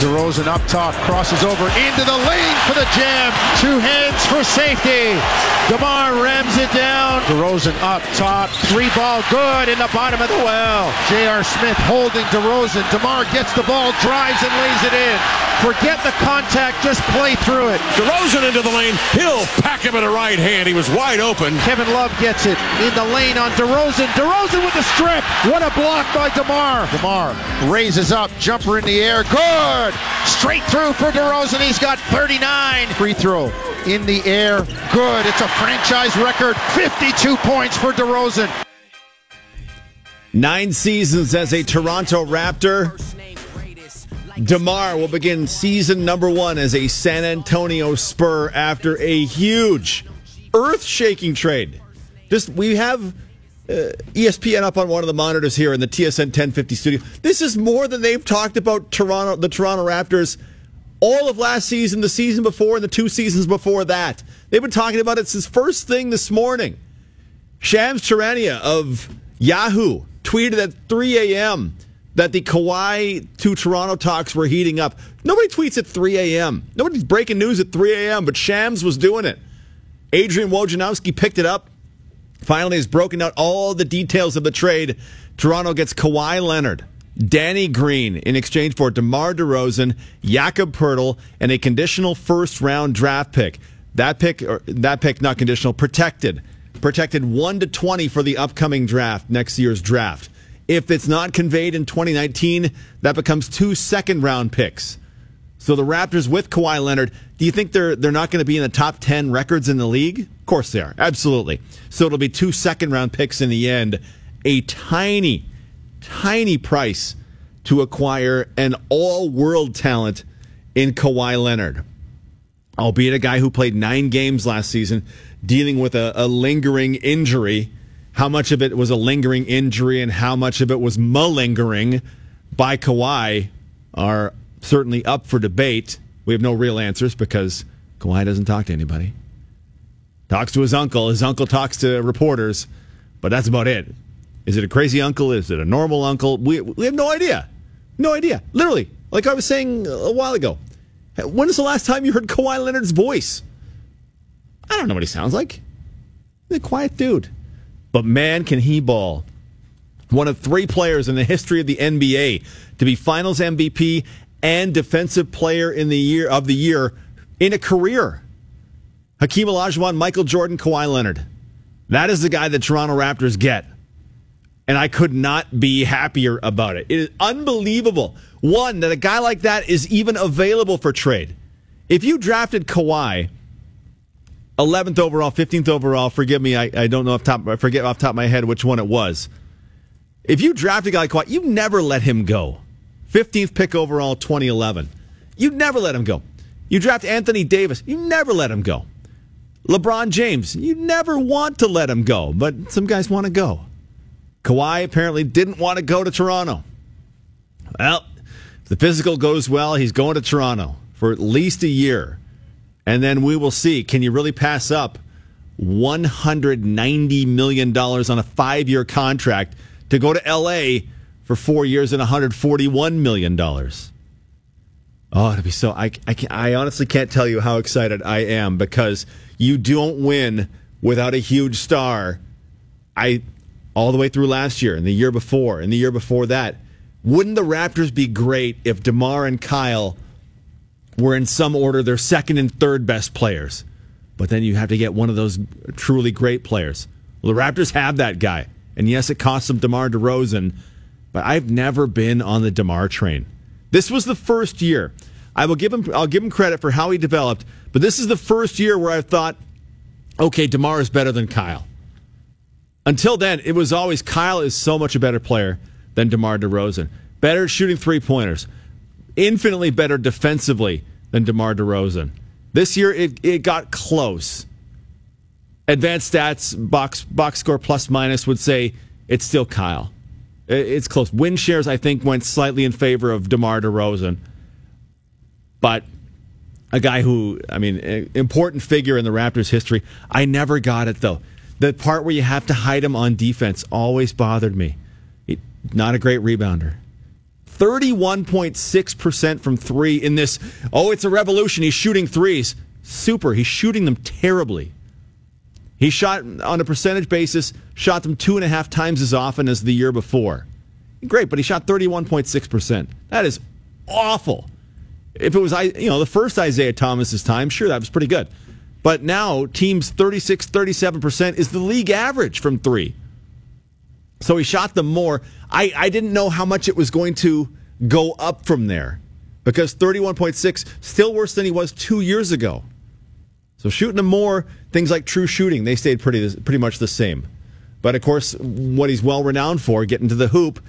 DeRozan up top, crosses over into the lane for the jam. Two hands for safety. DeMar rams it down. DeRozan up top, three ball good in the bottom of the well. J.R. Smith holding DeRozan. DeMar gets the ball, drives and lays it in. Forget the contact, just play through it. DeRozan into the lane. He'll pack him in a right hand. He was wide open. Kevin Love gets it in the lane on DeRozan. DeRozan with the strip. What a block by DeMar. DeMar raises up, jumper in the air. Good. Straight through for DeRozan. He's got 39. Free throw in the air. Good. It's a franchise record. 52 points for DeRozan. Nine seasons as a Toronto Raptor. DeMar will begin season number one as a San Antonio Spur after a huge, earth shaking trade. Just, we have uh, ESPN up on one of the monitors here in the TSN 1050 studio. This is more than they've talked about Toronto, the Toronto Raptors all of last season, the season before, and the two seasons before that. They've been talking about it since first thing this morning. Shams Charania of Yahoo tweeted at 3 a.m. that the Kawhi to Toronto talks were heating up. Nobody tweets at 3 a.m. Nobody's breaking news at 3 a.m., but Shams was doing it. Adrian Wojnarowski picked it up. Finally, has broken out all the details of the trade. Toronto gets Kawhi Leonard, Danny Green in exchange for DeMar DeRozan, Jakob Poeltl, and a conditional first round draft pick. That pick, or that pick, not conditional, protected, protected one to twenty for the upcoming draft, next year's draft. If it's not conveyed in 2019, that becomes two second round picks. So the Raptors with Kawhi Leonard, do you think they're they're not going to be in the top 10 records in the league? Of course they are. Absolutely. So it'll be two second round picks in the end, a tiny tiny price to acquire an all-world talent in Kawhi Leonard. Albeit a guy who played 9 games last season dealing with a, a lingering injury. How much of it was a lingering injury and how much of it was malingering by Kawhi are certainly up for debate. We have no real answers because Kawhi doesn't talk to anybody. Talks to his uncle. His uncle talks to reporters, but that's about it. Is it a crazy uncle? Is it a normal uncle? We, we have no idea. No idea. Literally, like I was saying a while ago. When is the last time you heard Kawhi Leonard's voice? I don't know what he sounds like. He's a quiet dude. But man, can he ball. One of three players in the history of the NBA to be finals MVP and defensive player in the year of the year in a career. Hakeem Olajuwon, Michael Jordan, Kawhi Leonard. That is the guy the Toronto Raptors get. And I could not be happier about it. It is unbelievable. One, that a guy like that is even available for trade. If you drafted Kawhi 11th overall, 15th overall, forgive me, I, I don't know off top, I forget off top of my head which one it was. If you draft a guy like Kawhi, you never let him go. 15th pick overall, 2011. You never let him go. You draft Anthony Davis, you never let him go. LeBron James, you never want to let him go, but some guys want to go. Kawhi apparently didn't want to go to Toronto. Well, if the physical goes well, he's going to Toronto for at least a year. And then we will see can you really pass up $190 million on a five year contract to go to LA for four years and $141 million? Oh, it'd be so. I, I, I honestly can't tell you how excited I am because you don't win without a huge star. I all the way through last year and the year before and the year before that. Wouldn't the Raptors be great if DeMar and Kyle were in some order their second and third best players? But then you have to get one of those truly great players. Well, the Raptors have that guy. And yes, it costs them DeMar DeRozan, but I've never been on the DeMar train. This was the first year. I will give him I'll give him credit for how he developed, but this is the first year where I thought, okay, DeMar is better than Kyle. Until then, it was always Kyle is so much a better player than DeMar DeRozan. Better shooting three pointers, infinitely better defensively than DeMar DeRozan. This year, it, it got close. Advanced stats, box box score plus minus would say it's still Kyle. It's close. Win shares, I think, went slightly in favor of DeMar DeRozan. But a guy who, I mean, important figure in the Raptors' history. I never got it, though. The part where you have to hide him on defense always bothered me. He, not a great rebounder. 31.6% from three in this. Oh, it's a revolution. He's shooting threes. Super. He's shooting them terribly. He shot on a percentage basis, shot them two and a half times as often as the year before. Great, but he shot 31.6%. That is awful. If it was, you know, the first Isaiah Thomas's time, sure, that was pretty good. But now, teams 36, 37% is the league average from three. So he shot them more. I, I didn't know how much it was going to go up from there because 31.6, still worse than he was two years ago. So shooting them more, things like true shooting, they stayed pretty pretty much the same. But of course, what he's well renowned for, getting to the hoop,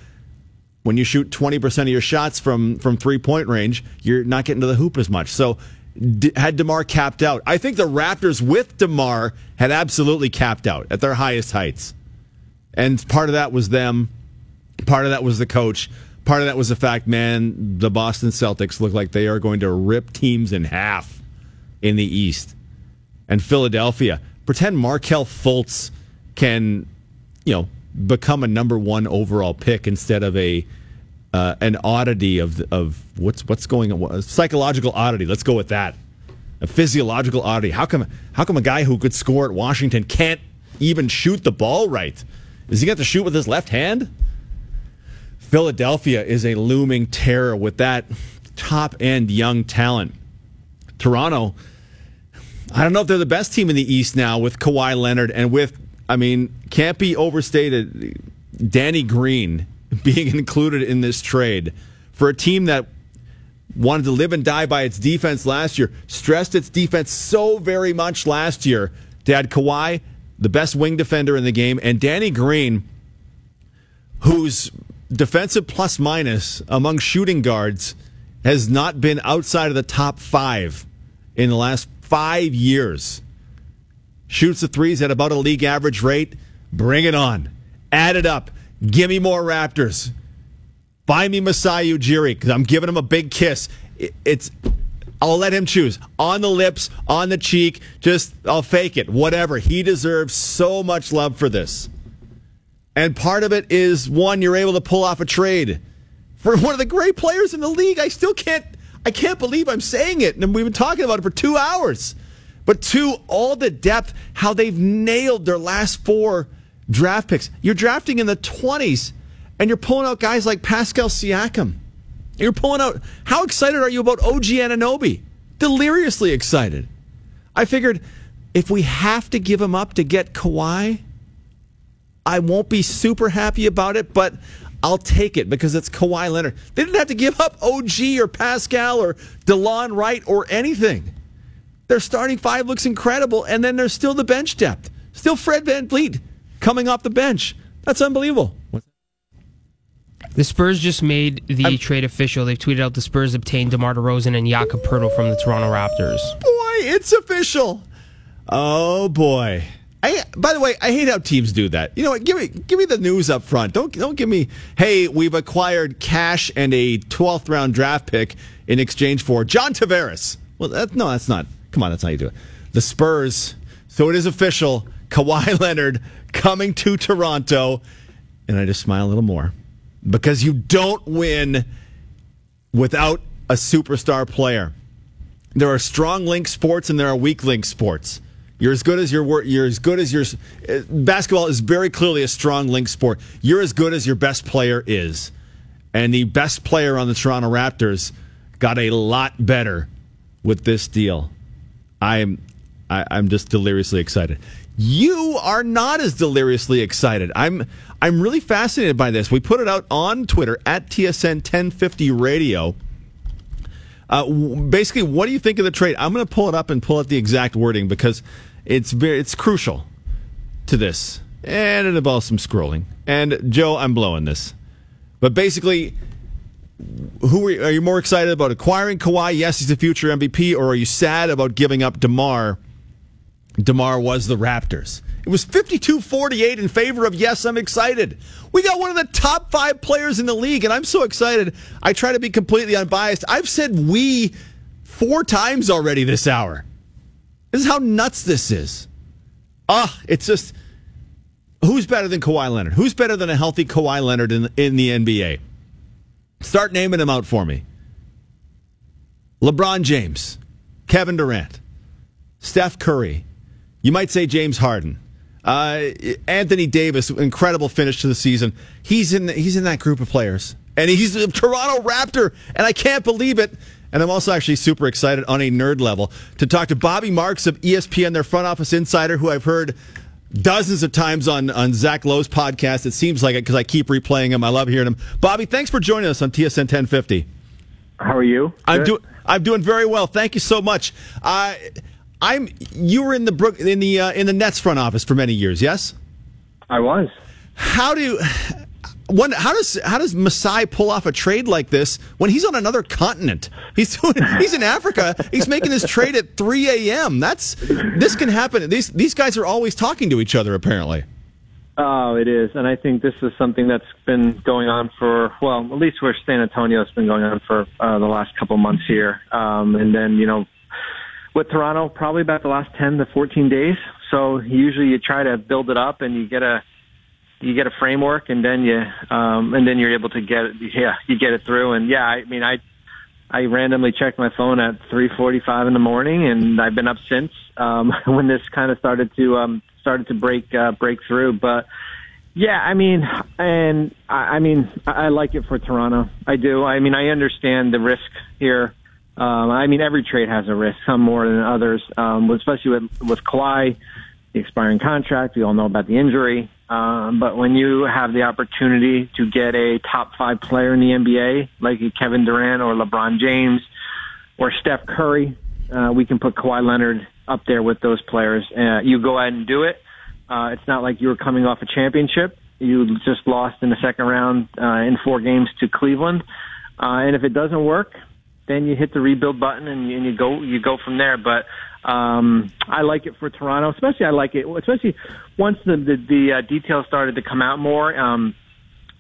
when you shoot 20% of your shots from from three point range, you're not getting to the hoop as much. So d- had DeMar capped out. I think the Raptors with DeMar had absolutely capped out at their highest heights. And part of that was them, part of that was the coach, part of that was the fact, man, the Boston Celtics look like they are going to rip teams in half in the East. And Philadelphia, pretend Markelle Fultz can, you know, become a number one overall pick instead of a uh, an oddity of of what's what's going on, a psychological oddity. Let's go with that. A physiological oddity. How come how come a guy who could score at Washington can't even shoot the ball right? Does he get to shoot with his left hand? Philadelphia is a looming terror with that top end young talent. Toronto, I don't know if they're the best team in the East now with Kawhi Leonard and with, I mean, can't be overstated. Danny Green being included in this trade for a team that wanted to live and die by its defense last year, stressed its defense so very much last year to add Kawhi the best wing defender in the game, and Danny Green, whose defensive plus minus among shooting guards has not been outside of the top five in the last five years. Shoots the threes at about a league average rate. Bring it on. Add it up. Give me more Raptors. Buy me Masai Ujiri because I'm giving him a big kiss. It's I'll let him choose on the lips, on the cheek. Just, I'll fake it. Whatever. He deserves so much love for this. And part of it is one, you're able to pull off a trade for one of the great players in the league. I still can't, I can't believe I'm saying it. And we've been talking about it for two hours. But two, all the depth, how they've nailed their last four draft picks. You're drafting in the 20s and you're pulling out guys like Pascal Siakam. You're pulling out. How excited are you about OG Anunoby? Deliriously excited. I figured if we have to give him up to get Kawhi, I won't be super happy about it, but I'll take it because it's Kawhi Leonard. They didn't have to give up OG or Pascal or Delon Wright or anything. Their starting five looks incredible, and then there's still the bench depth. Still Fred Van VanVleet coming off the bench. That's unbelievable. The Spurs just made the I'm, trade official. They've tweeted out the Spurs obtained DeMar DeRozan and Jakob Poeltl from the Toronto Raptors. Boy, it's official. Oh boy. I, by the way, I hate how teams do that. You know what? Give me give me the news up front. Don't don't give me. Hey, we've acquired cash and a 12th round draft pick in exchange for John Tavares. Well, that, no, that's not. Come on, that's how you do it. The Spurs. So it is official. Kawhi Leonard coming to Toronto, and I just smile a little more because you don't win without a superstar player. There are strong link sports and there are weak link sports. You're as good as your you're as good as your basketball is very clearly a strong link sport. You're as good as your best player is. And the best player on the Toronto Raptors got a lot better with this deal. I'm I, am i am just deliriously excited. You are not as deliriously excited. I'm I'm really fascinated by this. We put it out on Twitter at TSN 1050 Radio. Uh, basically, what do you think of the trade? I'm going to pull it up and pull out the exact wording because it's very it's crucial to this, and it involves some scrolling. And Joe, I'm blowing this, but basically, who are you, are you more excited about acquiring Kawhi? Yes, he's a future MVP, or are you sad about giving up Demar? DeMar was the Raptors. It was 52 48 in favor of yes, I'm excited. We got one of the top five players in the league, and I'm so excited. I try to be completely unbiased. I've said we four times already this hour. This is how nuts this is. Ah, it's just who's better than Kawhi Leonard? Who's better than a healthy Kawhi Leonard in, in the NBA? Start naming them out for me. LeBron James, Kevin Durant, Steph Curry. You might say James Harden. Uh, Anthony Davis, incredible finish to the season. He's in he's in that group of players, and he's a Toronto Raptor, and I can't believe it. And I'm also actually super excited on a nerd level to talk to Bobby Marks of ESPN, their front office insider, who I've heard dozens of times on on Zach Lowe's podcast. It seems like it because I keep replaying him. I love hearing him. Bobby, thanks for joining us on TSN 1050. How are you? I'm doing I'm doing very well. Thank you so much. Uh, I'm you were in the Brook in the uh, in the Nets front office for many years. Yes, I was. How do How does how does Masai pull off a trade like this when he's on another continent? He's doing, he's in Africa. He's making this trade at 3 a.m. That's this can happen. These these guys are always talking to each other. Apparently. Oh, it is, and I think this is something that's been going on for well, at least where San Antonio's been going on for uh, the last couple months here, um, and then you know with Toronto, probably about the last 10 to 14 days. So usually you try to build it up and you get a, you get a framework and then you, um, and then you're able to get it. Yeah, you get it through. And yeah, I mean, I, I randomly checked my phone at 3:45 in the morning, and I've been up since um, when this kind of started to um, started to break uh, break through. But yeah, I mean, and I, I mean, I like it for Toronto. I do. I mean, I understand the risk here um, I mean, every trade has a risk, some more than others, um, especially with, with Kawhi, the expiring contract. We all know about the injury. Um, but when you have the opportunity to get a top five player in the NBA, like Kevin Durant or LeBron James or Steph Curry, uh, we can put Kawhi Leonard up there with those players. Uh, you go ahead and do it. Uh, it's not like you were coming off a championship. You just lost in the second round uh, in four games to Cleveland. Uh, and if it doesn't work, then you hit the rebuild button and and you go you go from there. But um, I like it for Toronto, especially I like it, especially once the the, the uh, details started to come out more. Um,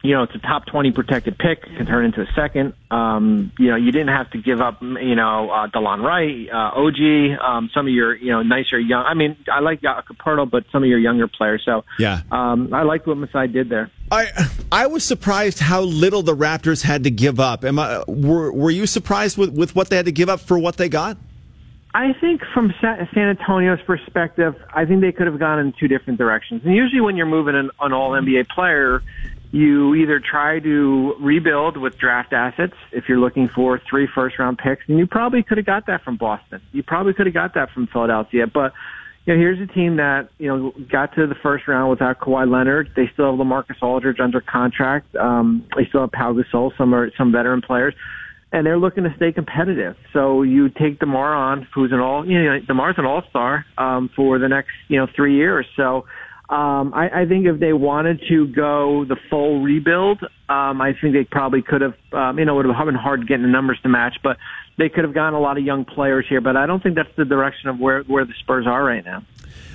you know, it's a top 20 protected pick, can turn into a second. Um, you know, you didn't have to give up, you know, uh, Delon Wright, uh, OG, um, some of your, you know, nicer young, I mean, I like Caperto, but some of your younger players. So, yeah, um, I liked what Masai did there. I I was surprised how little the Raptors had to give up. Am I, were, were you surprised with, with what they had to give up for what they got? I think from San Antonio's perspective, I think they could have gone in two different directions. And usually when you're moving an, an all NBA player, you either try to rebuild with draft assets if you're looking for three first round picks, and you probably could have got that from Boston. You probably could have got that from Philadelphia. But you know, here's a team that you know got to the first round without Kawhi Leonard. They still have LaMarcus Aldridge under contract. Um, they still have Pau Gasol, some are some veteran players, and they're looking to stay competitive. So you take Demar on, who's an all you know Demar's an all star um, for the next you know three years. So um, I, I think if they wanted to go the full rebuild, um, I think they probably could have. Um, you know, it would have been hard getting the numbers to match, but they could have gotten a lot of young players here. But I don't think that's the direction of where where the Spurs are right now.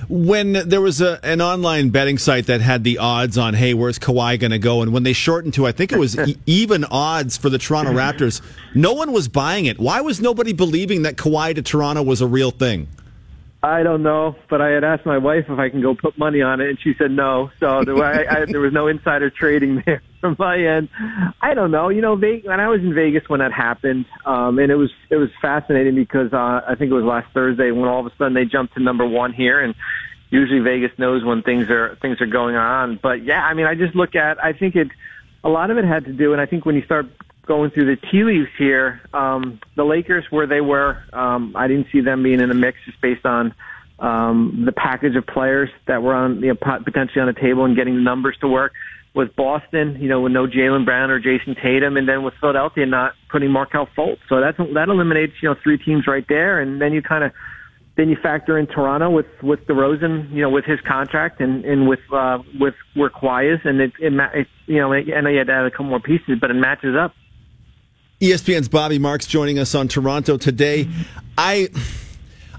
When there was a, an online betting site that had the odds on, hey, where's Kawhi going to go? And when they shortened to, I think it was e- even odds for the Toronto Raptors, no one was buying it. Why was nobody believing that Kawhi to Toronto was a real thing? I don't know, but I had asked my wife if I can go put money on it, and she said no. So there, I, I, there was no insider trading there from my end. I don't know. You know, when I was in Vegas when that happened, um, and it was it was fascinating because uh, I think it was last Thursday when all of a sudden they jumped to number one here, and usually Vegas knows when things are things are going on. But yeah, I mean, I just look at. I think it. A lot of it had to do, and I think when you start going through the tea leaves here, um, the Lakers where they were, um, I didn't see them being in the mix just based on um, the package of players that were on you know, potentially on the table and getting the numbers to work. With Boston, you know, with no Jaylen Brown or Jayson Tatum, and then with Philadelphia not putting Markelle Fultz, so that's that eliminates you know three teams right there, and then you kind of then you factor in Toronto with with DeRozan, you know, with his contract and and with uh, with where Kawhi is, and it, it, it you know, I you had to add a couple more pieces, but it matches up. ESPN's Bobby Marks joining us on Toronto today. I.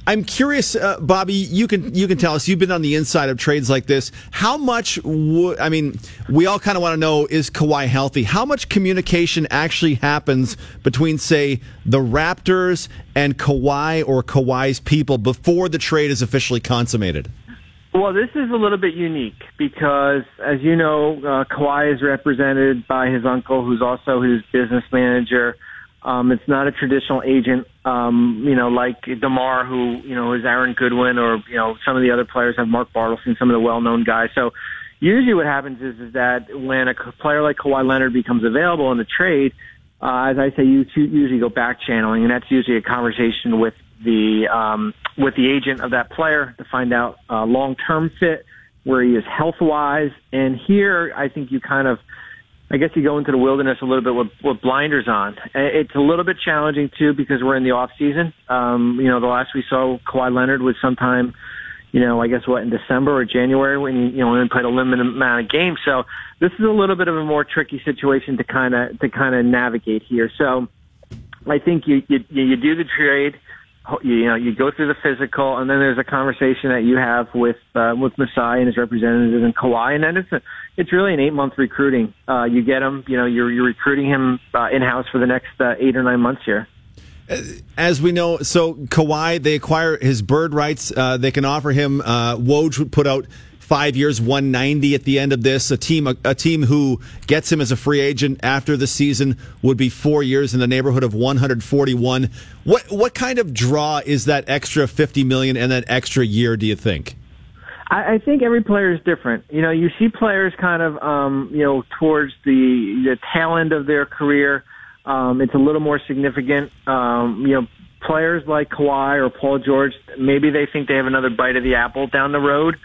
I'm curious, uh, Bobby. You can you can tell us. You've been on the inside of trades like this. How much? would I mean, we all kind of want to know: is Kawhi healthy? How much communication actually happens between, say, the Raptors and Kawhi or Kawhi's people before the trade is officially consummated? Well, this is a little bit unique because, as you know, uh, Kawhi is represented by his uncle, who's also his business manager. Um, it's not a traditional agent, um, you know, like Demar, who you know is Aaron Goodwin, or you know some of the other players have Mark Bartelstein, some of the well-known guys. So usually, what happens is is that when a player like Kawhi Leonard becomes available in the trade, uh, as I say, you usually go back channeling, and that's usually a conversation with the um, with the agent of that player to find out uh, long-term fit, where he is health-wise. And here, I think you kind of I guess you go into the wilderness a little bit with, with blinders on. It's a little bit challenging too because we're in the off season. Um, you know, the last we saw Kawhi Leonard was sometime, you know, I guess what in December or January when you, you know only played a limited amount of games. So this is a little bit of a more tricky situation to kind of to kind of navigate here. So I think you you you do the trade you know you go through the physical, and then there's a conversation that you have with uh, with Masai and his representatives and Kawhi, and then it's a, it's really an eight month recruiting. Uh, you get him, you know, you're you're recruiting him uh, in house for the next uh, eight or nine months here. As we know, so Kawhi, they acquire his bird rights. Uh, they can offer him. Uh, Woj would put out five years, 190 at the end of this. A team, a, a, team who gets him as a free agent after the season would be four years in the neighborhood of 141. What what kind of draw is that extra 50 million and that extra year? Do you think? I, I think every player is different. You know, you see players kind of, um, you know, towards the the tail end of their career. Um, it's a little more significant. Um, you know, players like Kawhi or Paul George, maybe they think they have another bite of the apple down the road.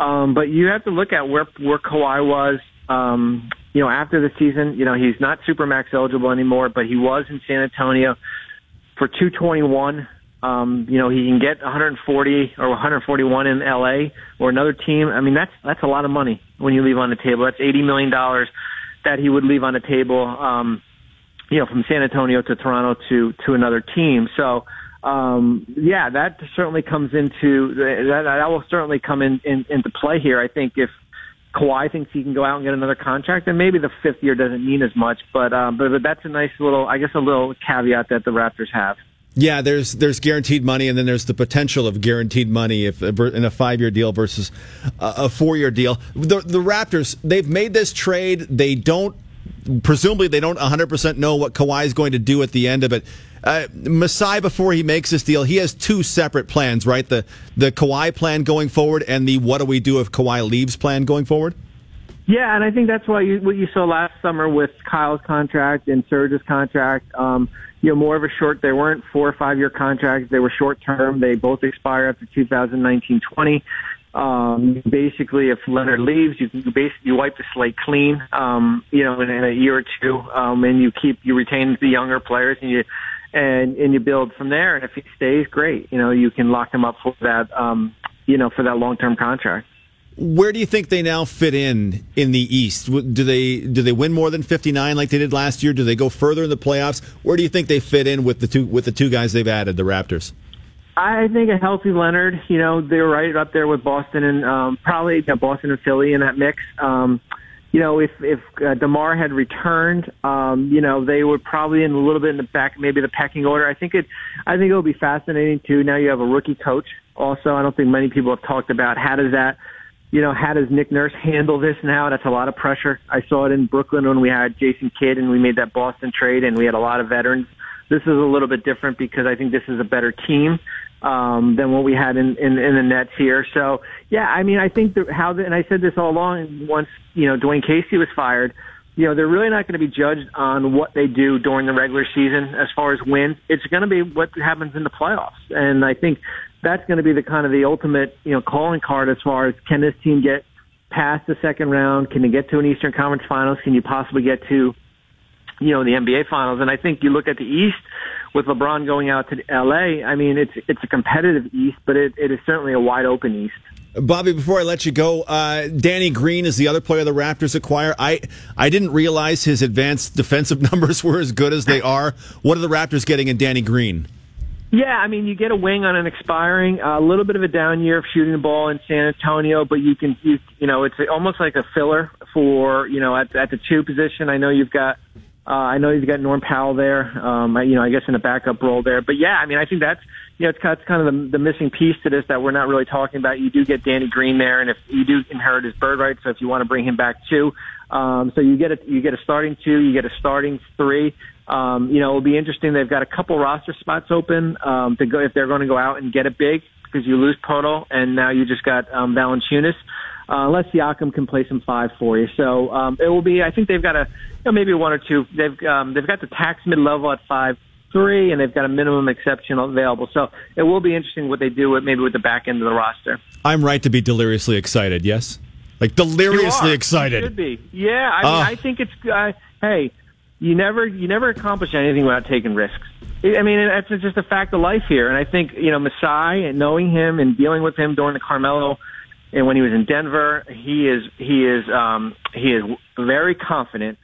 Um, but you have to look at where where Kawhi was. Um, you know, after the season, you know he's not super max eligible anymore, but he was in San Antonio for 221. Um, you know, he can get 140 or 141 in LA or another team. I mean, that's that's a lot of money when you leave on the table. That's 80 million dollars that he would leave on the table. Um, you know, from San Antonio to Toronto to to another team. So um, yeah, that certainly comes into that. That will certainly come in, in into play here. I think if Kawhi thinks he can go out and get another contract, then maybe the fifth year doesn't mean as much. But um, but, but that's a nice little, I guess, a little caveat that the Raptors have. Yeah, there's there's guaranteed money, and then there's the potential of guaranteed money if in a five year deal versus a four year deal. The the Raptors they've made this trade. They don't presumably they don't 100 percent know what Kawhi is going to do at the end of it. Uh, Masai, before he makes this deal, he has two separate plans, right? The the Kawhi plan going forward, and the what do we do if Kawhi leaves plan going forward. Yeah, and I think that's why you, what you saw last summer with Kyle's contract and Serge's contract. Um, you know, more of a short. They weren't four or five year contracts. They were short term. They both expire after 2019-20. Um, basically, if Leonard leaves, you basically you wipe the slate clean. Um, you know, in, in a year or two, um, and you keep you retain the younger players, and you and and you build from there. And if he stays, great. You know, you can lock him up for that. Um, you know, for that long term contract. Where do you think they now fit in in the East? Do they do they win more than fifty nine like they did last year? Do they go further in the playoffs? Where do you think they fit in with the two with the two guys they've added, the Raptors? I think a healthy Leonard. You know, they're right up there with Boston and um, probably you know, Boston and Philly in that mix. Um, you know, if if uh, Demar had returned, um, you know, they would probably in a little bit in the back, maybe the pecking order. I think it, I think it would be fascinating too. Now you have a rookie coach. Also, I don't think many people have talked about how does that, you know, how does Nick Nurse handle this now? That's a lot of pressure. I saw it in Brooklyn when we had Jason Kidd and we made that Boston trade, and we had a lot of veterans. This is a little bit different because I think this is a better team um, than what we had in, in, in the Nets here. So yeah, I mean, I think that how the, and I said this all along. Once you know Dwane Casey was fired, you know they're really not going to be judged on what they do during the regular season as far as wins. It's going to be what happens in the playoffs, and I think that's going to be the kind of the ultimate you know calling card as far as can this team get past the second round? Can they get to an Eastern Conference Finals? Can you possibly get to you know the NBA Finals? And I think you look at the East with LeBron going out to LA, I mean, it's it's a competitive East, but it, it is certainly a wide open East. Bobby, before I let you go, uh, Danny Green is the other player the Raptors acquire. I I didn't realize his advanced defensive numbers were as good as they are. What are the Raptors getting in Danny Green? Yeah, I mean, you get a wing on an expiring, a uh, little bit of a down year of shooting the ball in San Antonio, but you can, you, you know, it's almost like a filler for, you know, at, at the two position. I know you've got Uh, I know he's got Norm Powell there. Um, I, you know, I guess in a backup role there. But yeah, I mean, I think that's you know, it's kind of, it's kind of the, the missing piece to this that we're not really talking about. You do get Danny Green there, and if you do inherit his bird rights, so if you want to bring him back too, um, so you get a you get a starting two, you get a starting three. Um, you know, it'll be interesting. They've got a couple roster spots open um, to go if they're going to go out and get it big because you lose Poeltl and now you just got um, Valanciunas. Uh, unless Siakam can play some five for you, so um, it will be. I think they've got a you know, maybe one or two. They've um, they've got the tax mid level at five three, and they've got a minimum exception available. So it will be interesting what they do with maybe with the back end of the roster. I'm right to be deliriously excited. Yes, like deliriously excited. You should be. Yeah, I mean, Uh. I think it's. Uh, hey, you never you never accomplish anything without taking risks. I mean, that's just a fact of life here. And I think you know Masai and knowing him and dealing with him during the Carmelo and when he was in Denver, he is he is um, he is very confident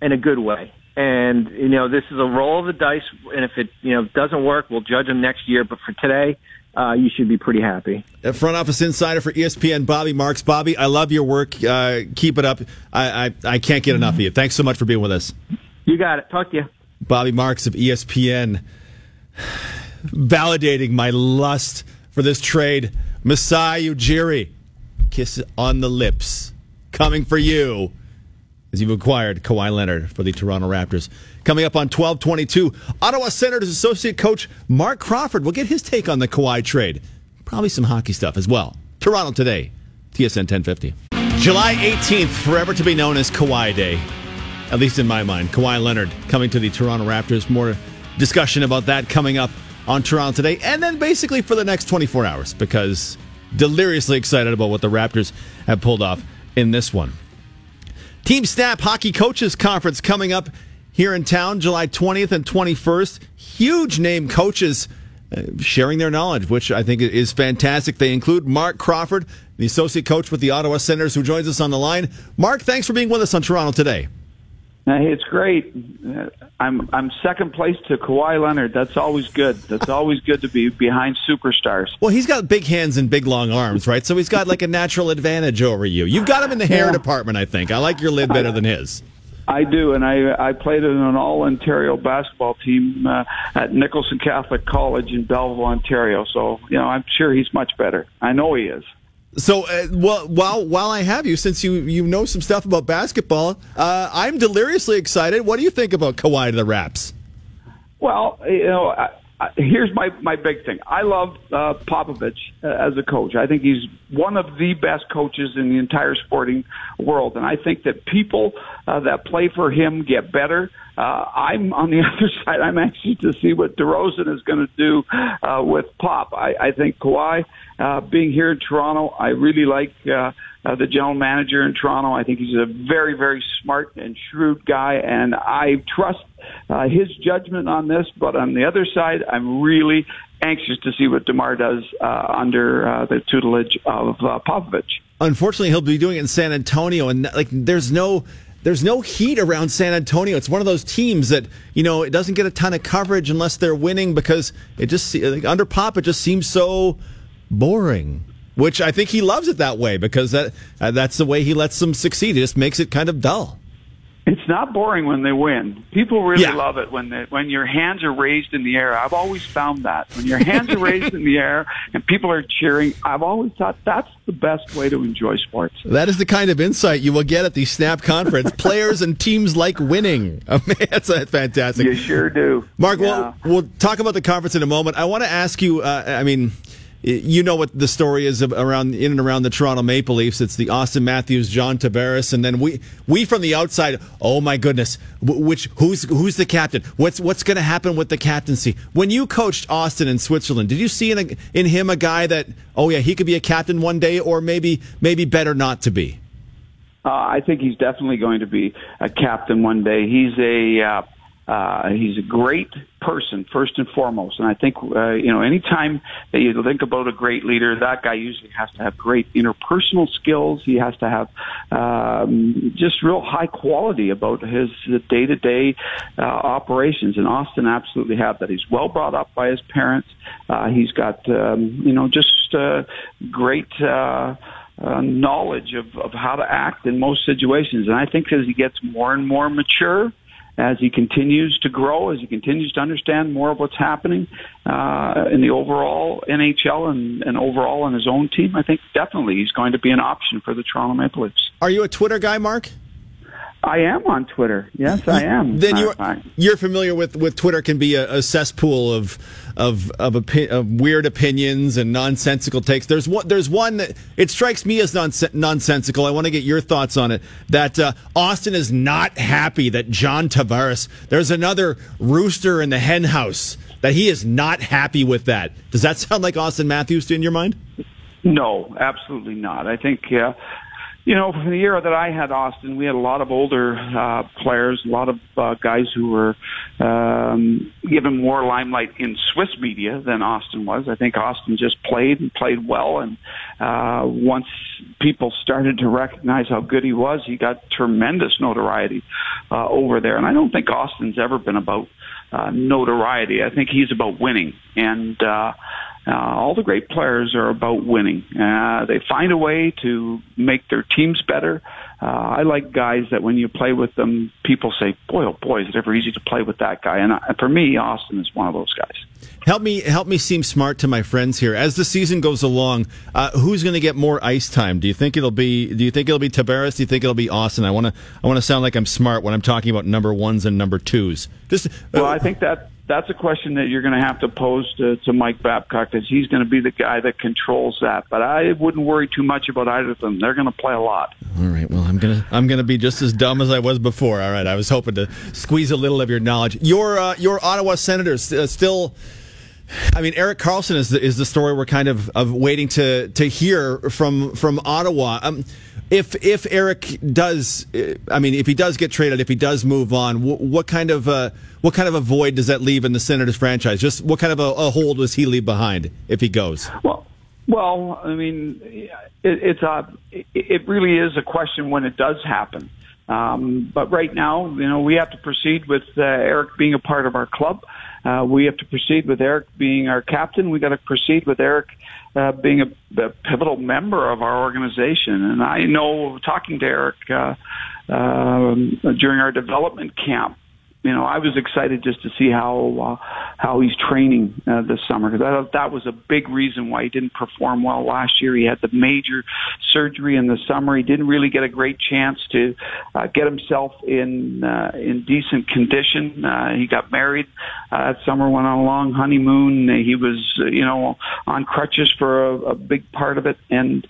in a good way. And you know, this is a roll of the dice. And if it you know doesn't work, we'll judge him next year. But for today, uh, you should be pretty happy. Uh, Front office insider for ESPN, Bobby Marks. Bobby, I love your work. Uh, keep it up. I, I I can't get enough of you. Thanks so much for being with us. You got it. Talk to you. Bobby Marks of ESPN, validating my lust for this trade. Masai Ujiri, kiss on the lips, coming for you as you've acquired Kawhi Leonard for the Toronto Raptors. Coming up on 1222, Ottawa Senators associate coach Mark Crawford will get his take on the Kawhi trade. Probably some hockey stuff as well. Toronto today, TSN 1050. July 18th, forever to be known as Kawhi Day at least in my mind. Kawhi Leonard coming to the Toronto Raptors. More discussion about that coming up on Toronto today, and then basically for the next 24 hours because deliriously excited about what the Raptors have pulled off in this one. Team Snap Hockey Coaches Conference coming up here in town July 20th and 21st. Huge name coaches uh, sharing their knowledge, which I think is fantastic. They include Mark Crawford, the associate coach with the Ottawa Senators, who joins us on the line. Mark, thanks for being with us on Toronto today. It's great. I'm I'm second place to Kawhi Leonard. That's always good. That's always good to be behind superstars. Well, he's got big hands and big long arms, right? So he's got like a natural advantage over you. You've got him in the hair Yeah. department, I think. I like your lid better than his. I do, and I I played in an all Ontario basketball team uh, at Nicholson Catholic College in Belleville, Ontario. So you know, I'm sure he's much better. I know he is. So, uh, well, while while I have you, since you you know some stuff about basketball, uh, I'm deliriously excited. What do you think about Kawhi to the Raps? Well, you know, I, here's my my big thing. I love uh, Popovich uh, as a coach. I think he's one of the best coaches in the entire sporting world, and I think that people uh, that play for him get better. Uh, I'm on the other side. I'm anxious to see what DeRozan is going to do uh, with Pop. I, I think Kawhi, uh, being here in Toronto, I really like. Uh, uh, the general manager in Toronto. I think he's a very, very smart and shrewd guy, and I trust uh, his judgment on this. But on the other side, I'm really anxious to see what Demar does uh, under uh, the tutelage of uh, Popovich. Unfortunately, he'll be doing it in San Antonio, and like there's no there's no heat around San Antonio. It's one of those teams that you know it doesn't get a ton of coverage unless they're winning because it just like, under Pop it just seems so boring. Which I think he loves it that way because that uh, that's the way he lets them succeed. It just makes it kind of dull. It's not boring when they win. People really Yeah. love it when they, when your hands are raised in the air. I've always found that when your hands are raised in the air and people are cheering. I've always thought that's the best way to enjoy sports. That is the kind of insight you will get at the Snap Conference. Players and teams like winning. I mean, that's, that's fantastic. You sure do, Mark, Yeah. we'll, we'll talk about the conference in a moment. I want to ask you, uh, I mean, you know what the story is around in and around the Toronto Maple Leafs. It's the Auston Matthews, John Tavares, and then we we from the outside. Oh my goodness, which who's who's the captain? What's what's going to happen with the captaincy? When you coached Auston in Switzerland, did you see in a, in him a guy that oh yeah he could be a captain one day, or maybe maybe better not to be? Uh, I think he's definitely going to be a captain one day. He's a uh, uh, he's a great person first and foremost, and I think uh, you know anytime that you think about a great leader, that guy usually has to have great interpersonal skills. He has to have um, just real high quality about his day to day operations, and Auston absolutely have that. He's well brought up by his parents. Uh, he's got um, you know just uh, great. Uh, uh, knowledge of, of how to act in most situations. And I think as he gets more and more mature, as he continues to grow, as he continues to understand more of what's happening uh, in the overall NHL and, and overall in his own team, I think definitely he's going to be an option for the Toronto Maple Leafs. Are you a Twitter guy, Mark? I am on Twitter. Yes, I am. Then you're you're familiar with with Twitter can be a, a cesspool of of of, opi- of, weird opinions and nonsensical takes. There's one there's one that it strikes me as nonsen- nonsensical. I want to get your thoughts on it. That uh, Auston is not happy that John Tavares. There's another rooster in the hen house that he is not happy with that. Does that sound like Auston Matthews in your mind? No, absolutely not. I think. Uh, you know, from the era that I had Auston, we had a lot of older uh, players, a lot of uh, guys who were um, given more limelight in Swiss media than Auston was. I think Auston just played and played well, and uh, once people started to recognize how good he was, he got tremendous notoriety uh, over there. And I don't think Auston's ever been about uh, notoriety. I think he's about winning, and uh, uh, all the great players are about winning. Uh, they find a way to make their teams better. Uh, I like guys that when you play with them, people say, "Boy, oh boy, is it ever easy to play with that guy." And I, for me, Auston is one of those guys. Help me, help me seem smart to my friends here. As the season goes along, uh, who's going to get more ice time? Do you think it'll be? Do you think it'll be Tavares? Do you think it'll be Auston? I want to, I want to sound like I'm smart when I'm talking about number ones and number twos. Just, uh, well, I think that that's a question that you're going to have to pose to, to Mike Babcock because he's going to be the guy that controls that. But I wouldn't worry too much about either of them. They're going to play a lot. All right. Well, I'm gonna I'm gonna be just as dumb as I was before. All right. I was hoping to squeeze a little of your knowledge. Your uh, your Ottawa Senators uh, still. I mean, Erik Karlsson is the, is the story we're kind of, of waiting to to hear from from Ottawa. Um, if if Erik does, I mean, if he does get traded, if he does move on, what, what kind of uh, what kind of a void does that leave in the Senators franchise? Just what kind of a, a hole does he leave behind if he goes? Well, well, I mean, it, it's a it really is a question when it does happen. Um, but right now, you know, we have to proceed with uh, Erik being a part of our club. Uh, we have to proceed with Erik being our captain. We got to proceed with Erik uh, being a, a pivotal member of our organization. And I know talking to Erik uh, uh, during our development camp, you know, I was excited just to see how uh, how he's training uh, this summer because that that was a big reason why he didn't perform well last year. He had the major surgery in the summer. He didn't really get a great chance to uh, get himself in uh, in decent condition. Uh, he got married uh, that summer, went on a long honeymoon. He was you know on crutches for a, a big part of it, and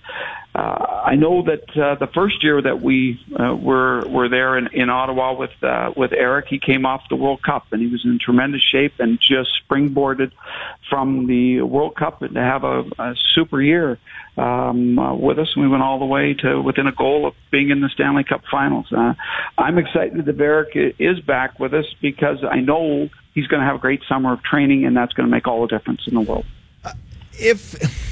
uh, I know that uh, the first year that we uh, were were there in, in Ottawa with uh, with Erik, he came off the World Cup and he was in tremendous shape and just springboarded from the World Cup to have a, a super year um, uh, with us. And we went all the way to within a goal of being in the Stanley Cup Finals. Uh, I'm excited that Erik is back with us because I know he's going to have a great summer of training and that's going to make all the difference in the world. Uh, If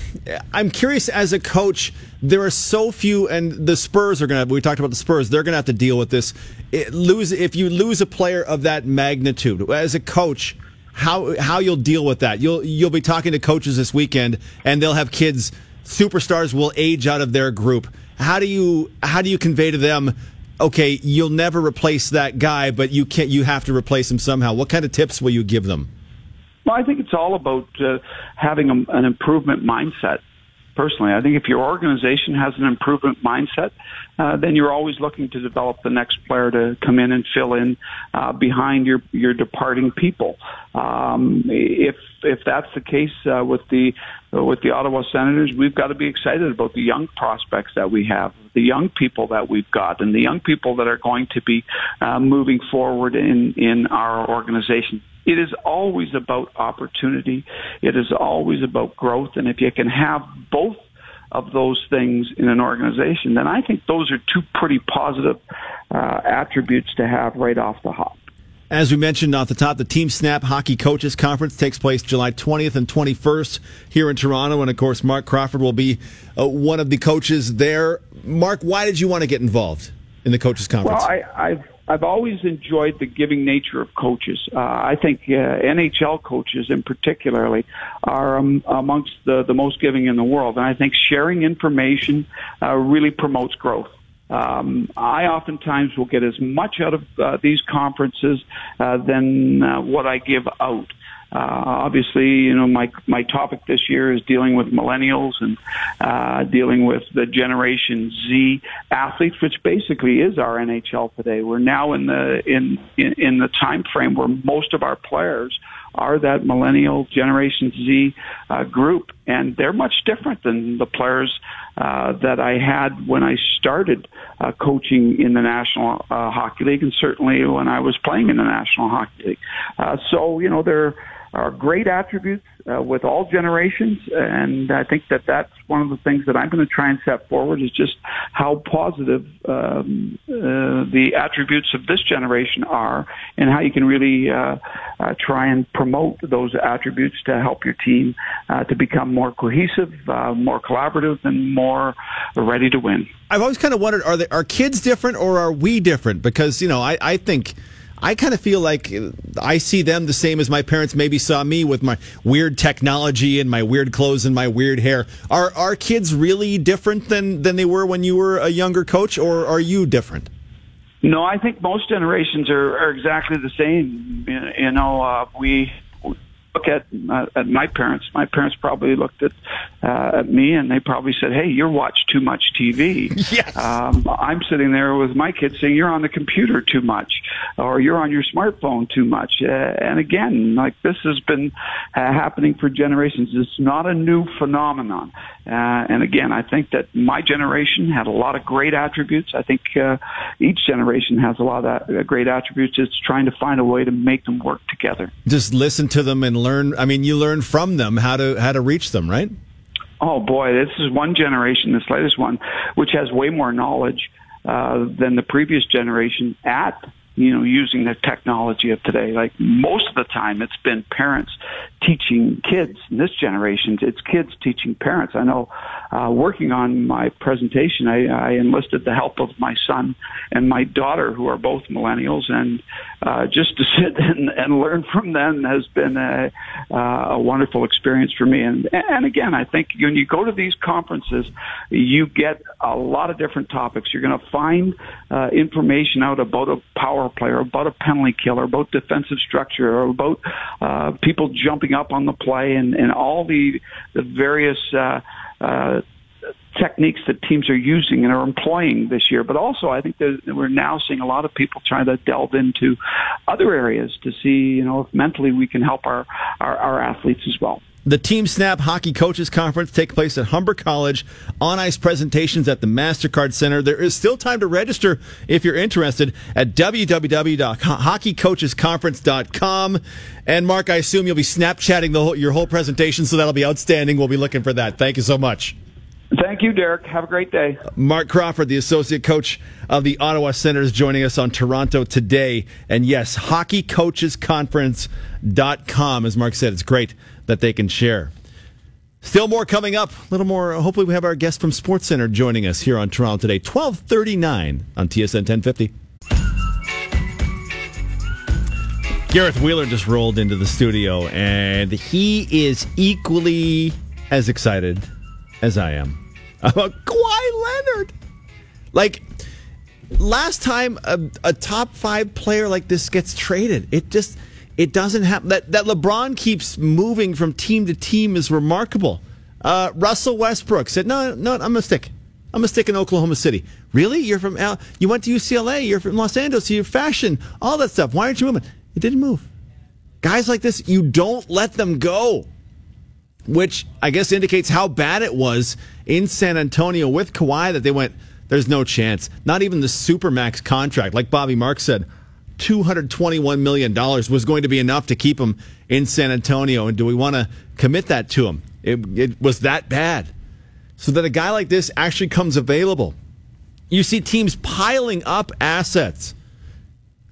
I'm curious as a coach, there are so few, and the Spurs are going to. We talked about the Spurs; they're going to have to deal with this. It, lose if you lose a player of that magnitude as a coach. How how you'll deal with that? You'll you'll be talking to coaches this weekend, and they'll have kids. Superstars will age out of their group. How do you how do you convey to them? Okay, you'll never replace that guy, but you can't. You have to replace him somehow. What kind of tips will you give them? Well, I think it's all about uh, having a, an improvement mindset. Personally, I think if your organization has an improvement mindset, uh, then you're always looking to develop the next player to come in and fill in uh, behind your your departing people. Um, if if that's the case uh, with the with the Ottawa Senators, we've got to be excited about the young prospects that we have, the young people that we've got, and the young people that are going to be uh, moving forward in in our organization it is always about opportunity. It is always about growth. And if you can have both of those things in an organization, then I think those are two pretty positive uh, attributes to have right off the hop. As we mentioned off the top, the Team Snap Hockey Coaches Conference takes place July 20th and 21st here in Toronto. And of course, Mark Crawford will be uh, one of the coaches there. Mark, why did you want to get involved in the Coaches Conference? Well, I, I've I've always enjoyed the giving nature of coaches. Uh, I think uh, NHL coaches, in particularly, are um, amongst the, the most giving in the world, and I think sharing information uh, really promotes growth. Um, I oftentimes will get as much out of uh, these conferences uh, than uh, what I give out. Uh, obviously, you know, my my topic this year is dealing with millennials and uh, dealing with the Generation Z athletes, which basically is our NHL today. We're now in the in in, in the time frame where most of our players are that millennial Generation Z uh, group, and they're much different than the players uh, that I had when I started uh, coaching in the National uh, Hockey League, and certainly when I was playing in the National Hockey League. Uh, so you know they're are great attributes uh, with all generations, and I think that that's one of the things that I'm going to try and set forward is just how positive um, uh, the attributes of this generation are, and how you can really uh, uh, try and promote those attributes to help your team uh, to become more cohesive, uh, more collaborative, and more ready to win. I've always kind of wondered: are they, are kids different, or are we different? Because you know, I, I think I kind of feel like I see them the same as my parents maybe saw me with my weird technology and my weird clothes and my weird hair. Are our kids really different than than they were when you were a younger coach, or are you different? No, I think most generations are, are exactly the same. You know, uh, we look at uh, at my parents. My parents probably looked at uh, at me and they probably said, "Hey, you're watch too much TV." Yes. Um, I'm sitting there with my kids saying, "You're on the computer too much, or you're on your smartphone too much." Uh, and again, like this has been uh, happening for generations. It's not a new phenomenon. Uh, and again, I think that my generation had a lot of great attributes. I think uh, each generation has a lot of uh, great attributes. It's trying to find a way to make them work together. Just listen to them and learn. I mean, you learn from them how to how to reach them, right? Oh boy, this is one generation, this latest one, which has way more knowledge uh, than the previous generation at you know, using the technology of today. Like most of the time, it's been parents teaching kids. In this generation, it's kids teaching parents. I know, uh, working on my presentation, I, I enlisted the help of my son and my daughter, who are both millennials, and uh, just to sit and, and learn from them has been a, uh, a wonderful experience for me. And and again, I think when you go to these conferences, you get a lot of different topics. You're going to find uh, information out about a power player, about a penalty killer, about defensive structure or about uh, people jumping up on the play and, and all the the various uh, uh, techniques that teams are using and are employing this year. But also, I think that we're now seeing a lot of people trying to delve into other areas to see, you know, if mentally we can help our, our, our athletes as well. The Team Snap Hockey Coaches Conference take place at Humber College. On ice presentations at the MasterCard Center. There is still time to register if you're interested at www.hockeycoachesconference.com. And Mark, I assume you'll be Snapchatting whole, your whole presentation, so that'll be outstanding. We'll be looking for that. Thank you so much. Thank you, Derek. Have a great day. Mark Crawford, the associate coach of the Ottawa Senators, joining us on Toronto today. And yes, hockeycoachesconference.com. As Mark said, it's great that they can share. Still more coming up. A little more. Hopefully, we have our guest from Sports Center joining us here on Toronto today. Twelve thirty nine on TSN ten fifty. Gareth Wheeler just rolled into the studio, and he is equally as excited as I am about Kawhi Leonard. Like last time a, a top five player like this gets traded, it just it doesn't happen. That that LeBron keeps moving from team to team is remarkable. Uh, Russell Westbrook said, "No, no, I'm gonna stick. I'm gonna stick in Oklahoma City. Really? You're from you went to UCLA. You're from Los Angeles. You're fashion, all that stuff. Why aren't you moving? It didn't move. Guys like this, you don't let them go." Which I guess indicates how bad it was in San Antonio with Kawhi that they went, there's no chance. Not even the Supermax contract, like Bobby Marks said, $221 million was going to be enough to keep him in San Antonio. And do we want to commit that to him? It, it was that bad. So that a guy like this actually comes available. You see teams piling up assets,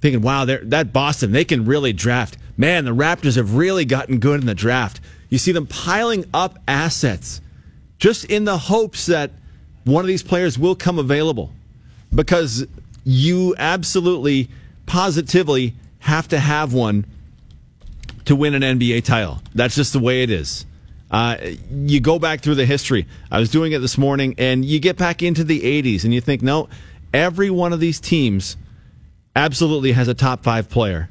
thinking, wow, that Boston, they can really draft. Man, the Raptors have really gotten good in the draft. You see them piling up assets just in the hopes that one of these players will come available because you absolutely, positively have to have one to win an NBA title. That's just the way it is. Uh, you go back through the history. I was doing it this morning, and you get back into the 80s and you think, no, every one of these teams absolutely has a top five player.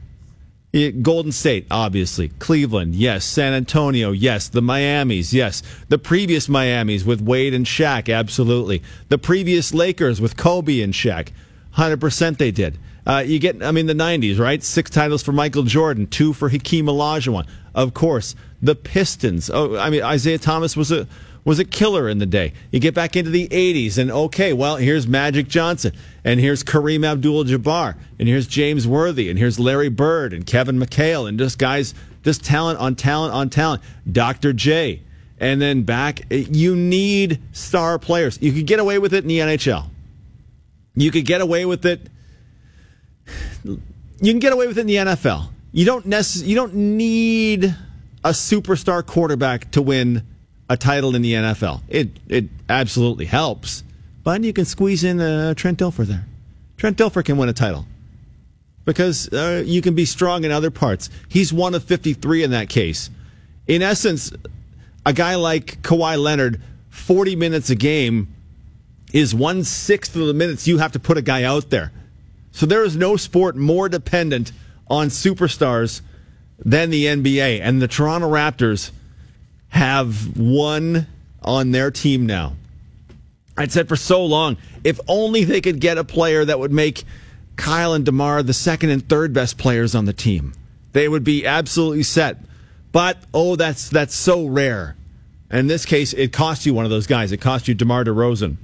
Golden State, obviously. Cleveland, yes. San Antonio, yes. The Miamis, yes. The previous Miamis with Wade and Shaq, absolutely. The previous Lakers with Kobe and Shaq, 100% they did. Uh, you get, I mean, the 90s, right? Six titles for Michael Jordan, two for Hakeem Olajuwon. Of course, the Pistons. Oh, I mean, Isiah Thomas was a was a killer in the day. You get back into the 80s, and okay, well, here's Magic Johnson, and here's Kareem Abdul Jabbar, and here's James Worthy, and here's Larry Bird, and Kevin McHale, and just guys, just talent on talent on talent. Dr. J. And then back, eh, you need star players. You could get away with it in the NHL. You could get away with it. You can get away with it in the NFL. You don't necessarily, you don't need a superstar quarterback to win a title in the NFL. It it absolutely helps, but you can squeeze in uh, Trent Dilfer there. Trent Dilfer can win a title because uh, you can be strong in other parts. He's one of 53 in that case. In essence, a guy like Kawhi Leonard, 40 minutes a game is one sixth of the minutes you have to put a guy out there. So there is no sport more dependent on superstars than the NBA. And the Toronto Raptors have one on their team now. I'd said for so long, if only they could get a player that would make Kyle and DeMar the second and third best players on the team. They would be absolutely set. But oh, that's that's so rare. And in this case, it cost you one of those guys. It cost you DeMar DeRozan.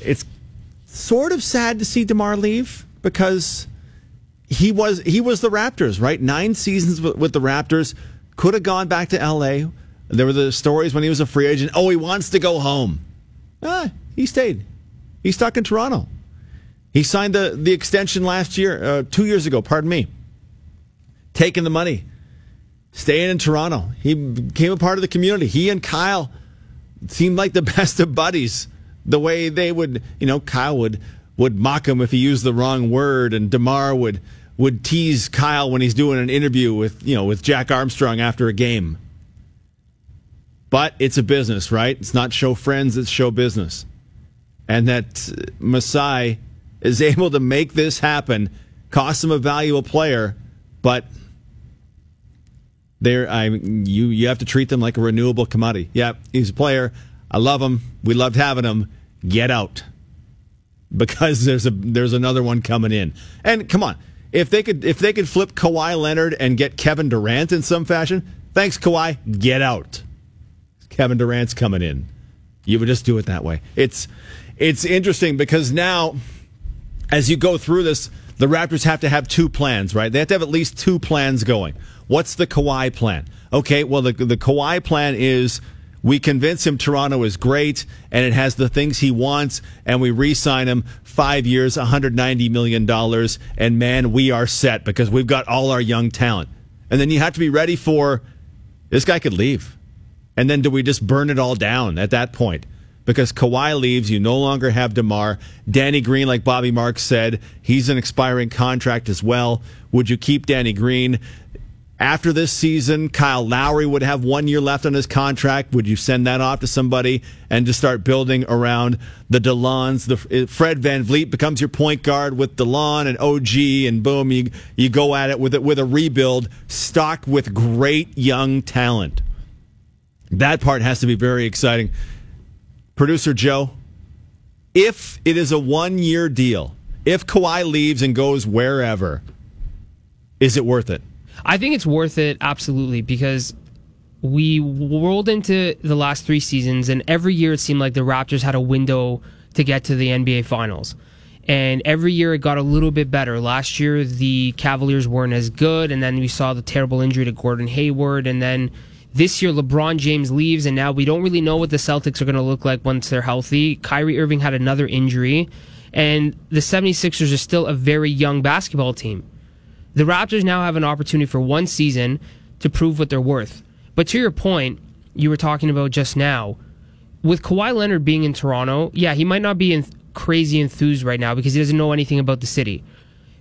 It's sort of sad to see DeMar leave because he was he was the Raptors, right? Nine seasons with, with the Raptors could have gone back to LA. There were the stories when he was a free agent. Oh, he wants to go home. Ah, he stayed. He's stuck in Toronto. He signed the, the extension last year, uh, two years ago, pardon me. Taking the money, staying in Toronto. He became a part of the community. He and Kyle seemed like the best of buddies. The way they would, you know, Kyle would would mock him if he used the wrong word, and Demar would would tease Kyle when he's doing an interview with, you know, with Jack Armstrong after a game. But it's a business, right? It's not show friends, it's show business. And that uh, Masai is able to make this happen, cost him a valuable player, but there I you you have to treat them like a renewable commodity. Yeah, he's a player. I love him. We loved having him. Get out. Because there's a there's another one coming in. And come on, if they could if they could flip Kawhi Leonard and get Kevin Durant in some fashion, thanks Kawhi, get out. Kevin Durant's coming in. You would just do it that way. It's it's interesting because now as you go through this, the Raptors have to have two plans, right? They have to have at least two plans going. What's the Kawhi plan? Okay, well the the Kawhi plan is we convince him Toronto is great and it has the things he wants, and we re sign him five years, $190 million. And man, we are set because we've got all our young talent. And then you have to be ready for this guy could leave. And then do we just burn it all down at that point? Because Kawhi leaves, you no longer have DeMar. Danny Green, like Bobby Marks said, he's an expiring contract as well. Would you keep Danny Green? After this season, Kyle Lowry would have one year left on his contract. Would you send that off to somebody and just start building around the Delons? The Fred VanVleet becomes your point guard with Delon and OG, and boom, you you go at it with it with a rebuild stocked with great young talent. That part has to be very exciting. Producer Joe, if it is a one year deal, if Kawhi leaves and goes wherever, is it worth it? I think it's worth it absolutely because we rolled into the last three seasons, and every year it seemed like the Raptors had a window to get to the NBA Finals. And every year it got a little bit better. Last year the Cavaliers weren't as good, and then we saw the terrible injury to Gordon Hayward, and then this year LeBron James leaves, and now we don't really know what the Celtics are going to look like once they're healthy. Kyrie Irving had another injury, and the 76ers are still a very young basketball team. The Raptors now have an opportunity for one season to prove what they're worth. But to your point, you were talking about just now, with Kawhi Leonard being in Toronto, yeah, he might not be in crazy enthused right now because he doesn't know anything about the city.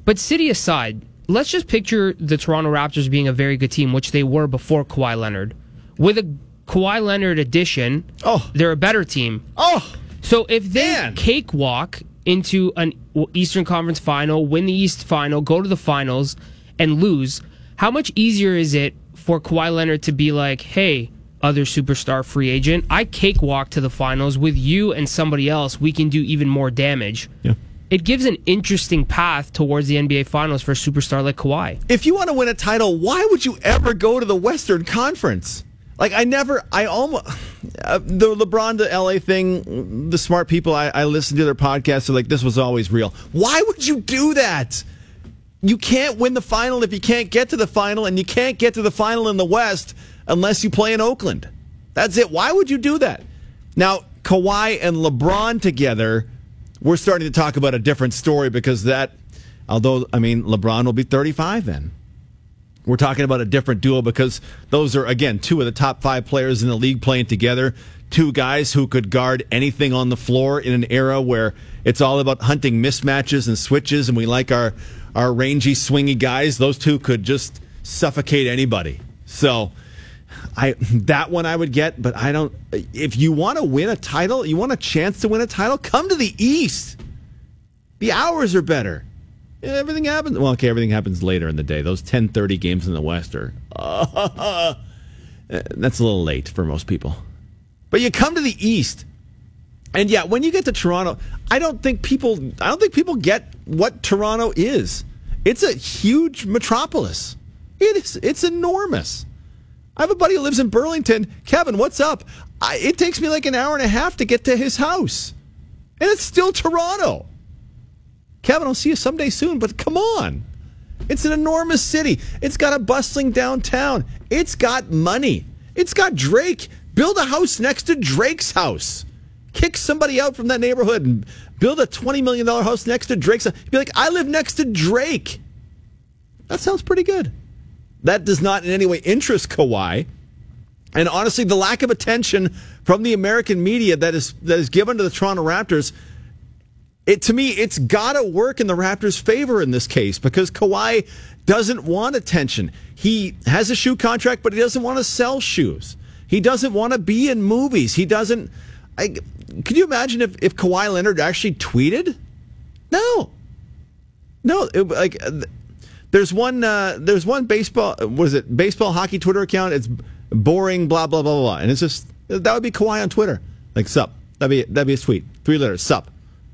But city aside, let's just picture the Toronto Raptors being a very good team, which they were before Kawhi Leonard. With a Kawhi Leonard addition, oh, they're a better team. Oh, so if they Man. cakewalk into an Eastern Conference final, win the East final, go to the finals, and lose, how much easier is it for Kawhi Leonard to be like, hey, other superstar free agent, I cakewalk to the finals with you and somebody else. We can do even more damage. Yeah. It gives an interesting path towards the NBA Finals for a superstar like Kawhi. If you want to win a title, why would you ever go to the Western Conference? Like I never, I almost uh, the LeBron to LA thing. The smart people I, I listen to their podcasts are like, this was always real. Why would you do that? You can't win the final if you can't get to the final, and you can't get to the final in the West unless you play in Oakland. That's it. Why would you do that? Now, Kawhi and LeBron together, we're starting to talk about a different story because that, although, I mean, LeBron will be 35 then. We're talking about a different duo because those are, again, two of the top five players in the league playing together. Two guys who could guard anything on the floor in an era where it's all about hunting mismatches and switches, and we like our, our rangy, swingy guys. Those two could just suffocate anybody. So, I that one I would get, but I don't. If you want to win a title, you want a chance to win a title, come to the East. The hours are better. Everything happens. Well, okay, everything happens later in the day. Those ten thirty games in the West are. Uh, that's a little late for most people. But you come to the East, and yeah, when you get to Toronto, I don't think people. I don't think people get what Toronto is. It's a huge metropolis. It is. It's enormous. I have a buddy who lives in Burlington. Kevin, what's up? I, it takes me like an hour and a half to get to his house. And it's still Toronto. Kevin, I'll see you someday soon, but come on. It's an enormous city. It's got a bustling downtown. It's got money. It's got Drake. Build a house next to Drake's house. Kick somebody out from that neighborhood and build a $20 million house next to Drake's. Be like, I live next to Drake. That sounds pretty good. That does not in any way interest Kawhi. And honestly, the lack of attention from the American media that is that is given to the Toronto Raptors, it to me, it's gotta work in the Raptors' favor in this case because Kawhi doesn't want attention. He has a shoe contract, but he doesn't want to sell shoes. He doesn't want to be in movies. He doesn't. I, you imagine if, if Kawhi Leonard actually tweeted? No, no. It, like there's one. Uh, there's one baseball. Was it baseball hockey Twitter account? It's boring. Blah blah blah blah. And it's just that would be Kawhi on Twitter. Like sup. That'd be that'd be a tweet. Three letters. Sup.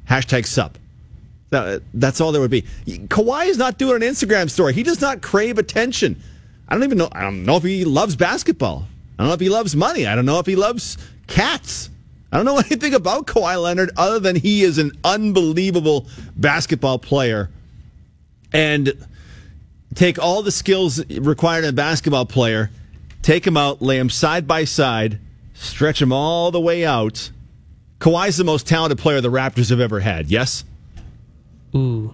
Hashtag sup. That, that's all there would be. Kawhi is not doing an Instagram story. He does not crave attention. I don't even know. I don't know if he loves basketball. I don't know if he loves money. I don't know if he loves cats. I don't know anything about Kawhi Leonard other than he is an unbelievable basketball player. And take all the skills required in a basketball player, take him out, lay him side by side, stretch him all the way out. Kawhi's the most talented player the Raptors have ever had. Yes. Ooh.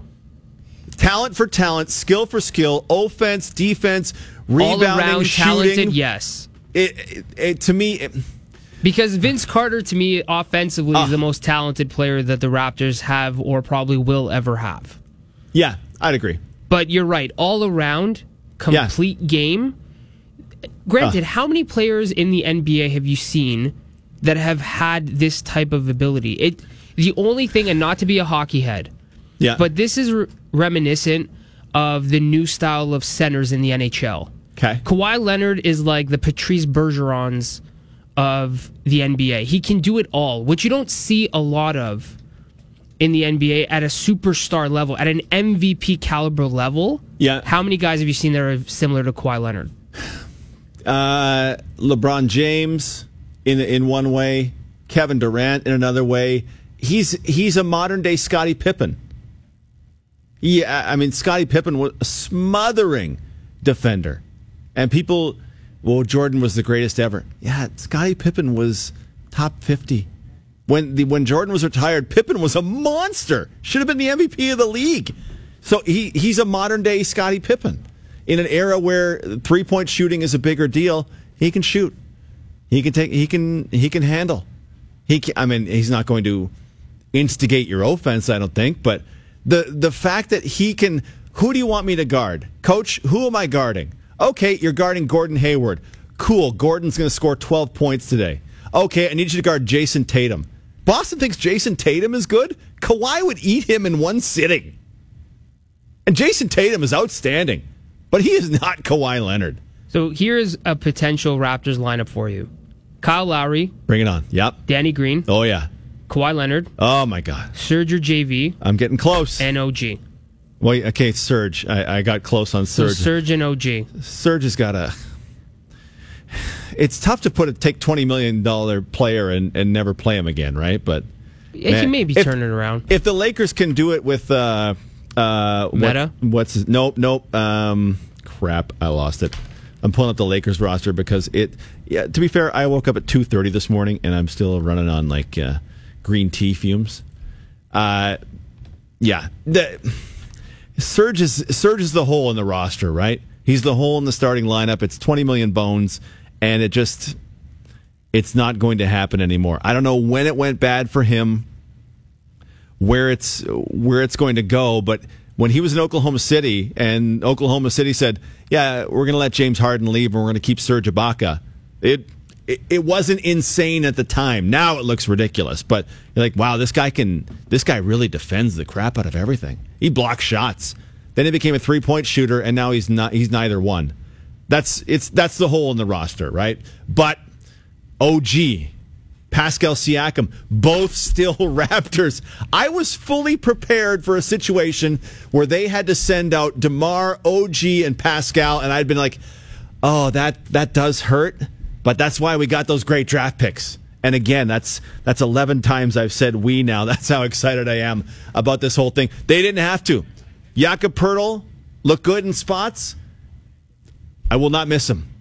Talent for talent, skill for skill, offense, defense, rebounding, all around shooting. talented. Yes. It, it, it to me. It, because Vince Carter, to me, offensively, uh, is the most talented player that the Raptors have or probably will ever have. Yeah, I'd agree. But you're right. All around, complete yeah. game. Granted, uh. how many players in the NBA have you seen that have had this type of ability? It the only thing, and not to be a hockey head, yeah. But this is re- reminiscent of the new style of centers in the NHL. Okay. Kawhi Leonard is like the Patrice Bergerons of the NBA. He can do it all, which you don't see a lot of in the NBA at a superstar level, at an MVP caliber level. Yeah. How many guys have you seen that are similar to Kawhi Leonard? Uh, LeBron James in in one way, Kevin Durant in another way. He's he's a modern day Scottie Pippen. Yeah, I mean Scottie Pippen was a smothering defender, and people, well, Jordan was the greatest ever. Yeah, Scottie Pippen was top fifty. When the when Jordan was retired, Pippen was a monster. Should have been the MVP of the league. So he he's a modern day Scottie Pippen. In an era where three point shooting is a bigger deal, he can shoot. He can take. He can. He can handle. He. Can, I mean, he's not going to instigate your offense. I don't think, but the the fact that he can who do you want me to guard coach who am i guarding okay you're guarding gordon hayward cool gordon's going to score 12 points today okay i need you to guard Jason tatum Boston thinks Jason Tatum is good. Kawhi would eat him in one sitting. And Jason Tatum is outstanding, but he is not Kawhi Leonard. So here's a potential Raptors lineup for you: Kyle Lowry, Bring it on. Yep. Danny Green, Oh yeah. Kawhi Leonard, Oh my God. Serge or JV, I'm getting close. and OG. Wait. Okay. Serge. I, I got close on So Surge. Serge and OG. Serge has got a. It's tough to put a take twenty million dollar player and, and never play him again, right? But he Man, may be if- turning it around. if the Lakers can do it with uh uh what- what's his, nope nope um crap I lost it. I'm pulling up the Lakers roster because it yeah to be fair I woke up at 2:30 this morning and I'm still running on like uh, green tea fumes. Uh yeah, the Serge is Serge is the hole in the roster, right? He's the hole in the starting lineup. It's 20 million bones and it just it's not going to happen anymore. I don't know when it went bad for him where it's where it's going to go. But when he was in Oklahoma City, and Oklahoma City said, "Yeah, we're going to let James Harden leave, and we're going to keep Serge Ibaka," it, it wasn't insane at the time. Now it looks ridiculous, but you're like, "Wow, this guy can. This guy really defends the crap out of everything. He blocks shots. Then he became a three point shooter, and now he's not. He's neither one. That's it's that's the hole in the roster, right? But OG, Pascal Siakam, both still Raptors. I was fully prepared for a situation where they had to send out DeMar, OG, and Pascal, and I'd been like, oh, that that does hurt, but that's why we got those great draft picks. And again, that's that's 11 times I've said we now. That's how excited I am about this whole thing. They didn't have to. Jakob Poeltl looked good in spots. I will not miss him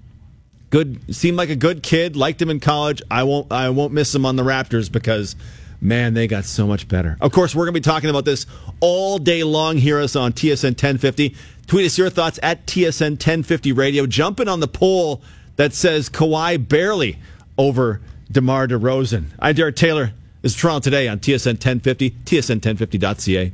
good seemed like a good kid liked him in college i won't i won't miss him on the raptors because man they got so much better of course we're going to be talking about this all day long hear us on tsn 1050 tweet us your thoughts at tsn 1050 radio jumping on the poll that says Kawhi barely over DeMar DeRozan. I'm Derek Taylor. This is Toronto Today on TSN 1050, tsn1050.ca.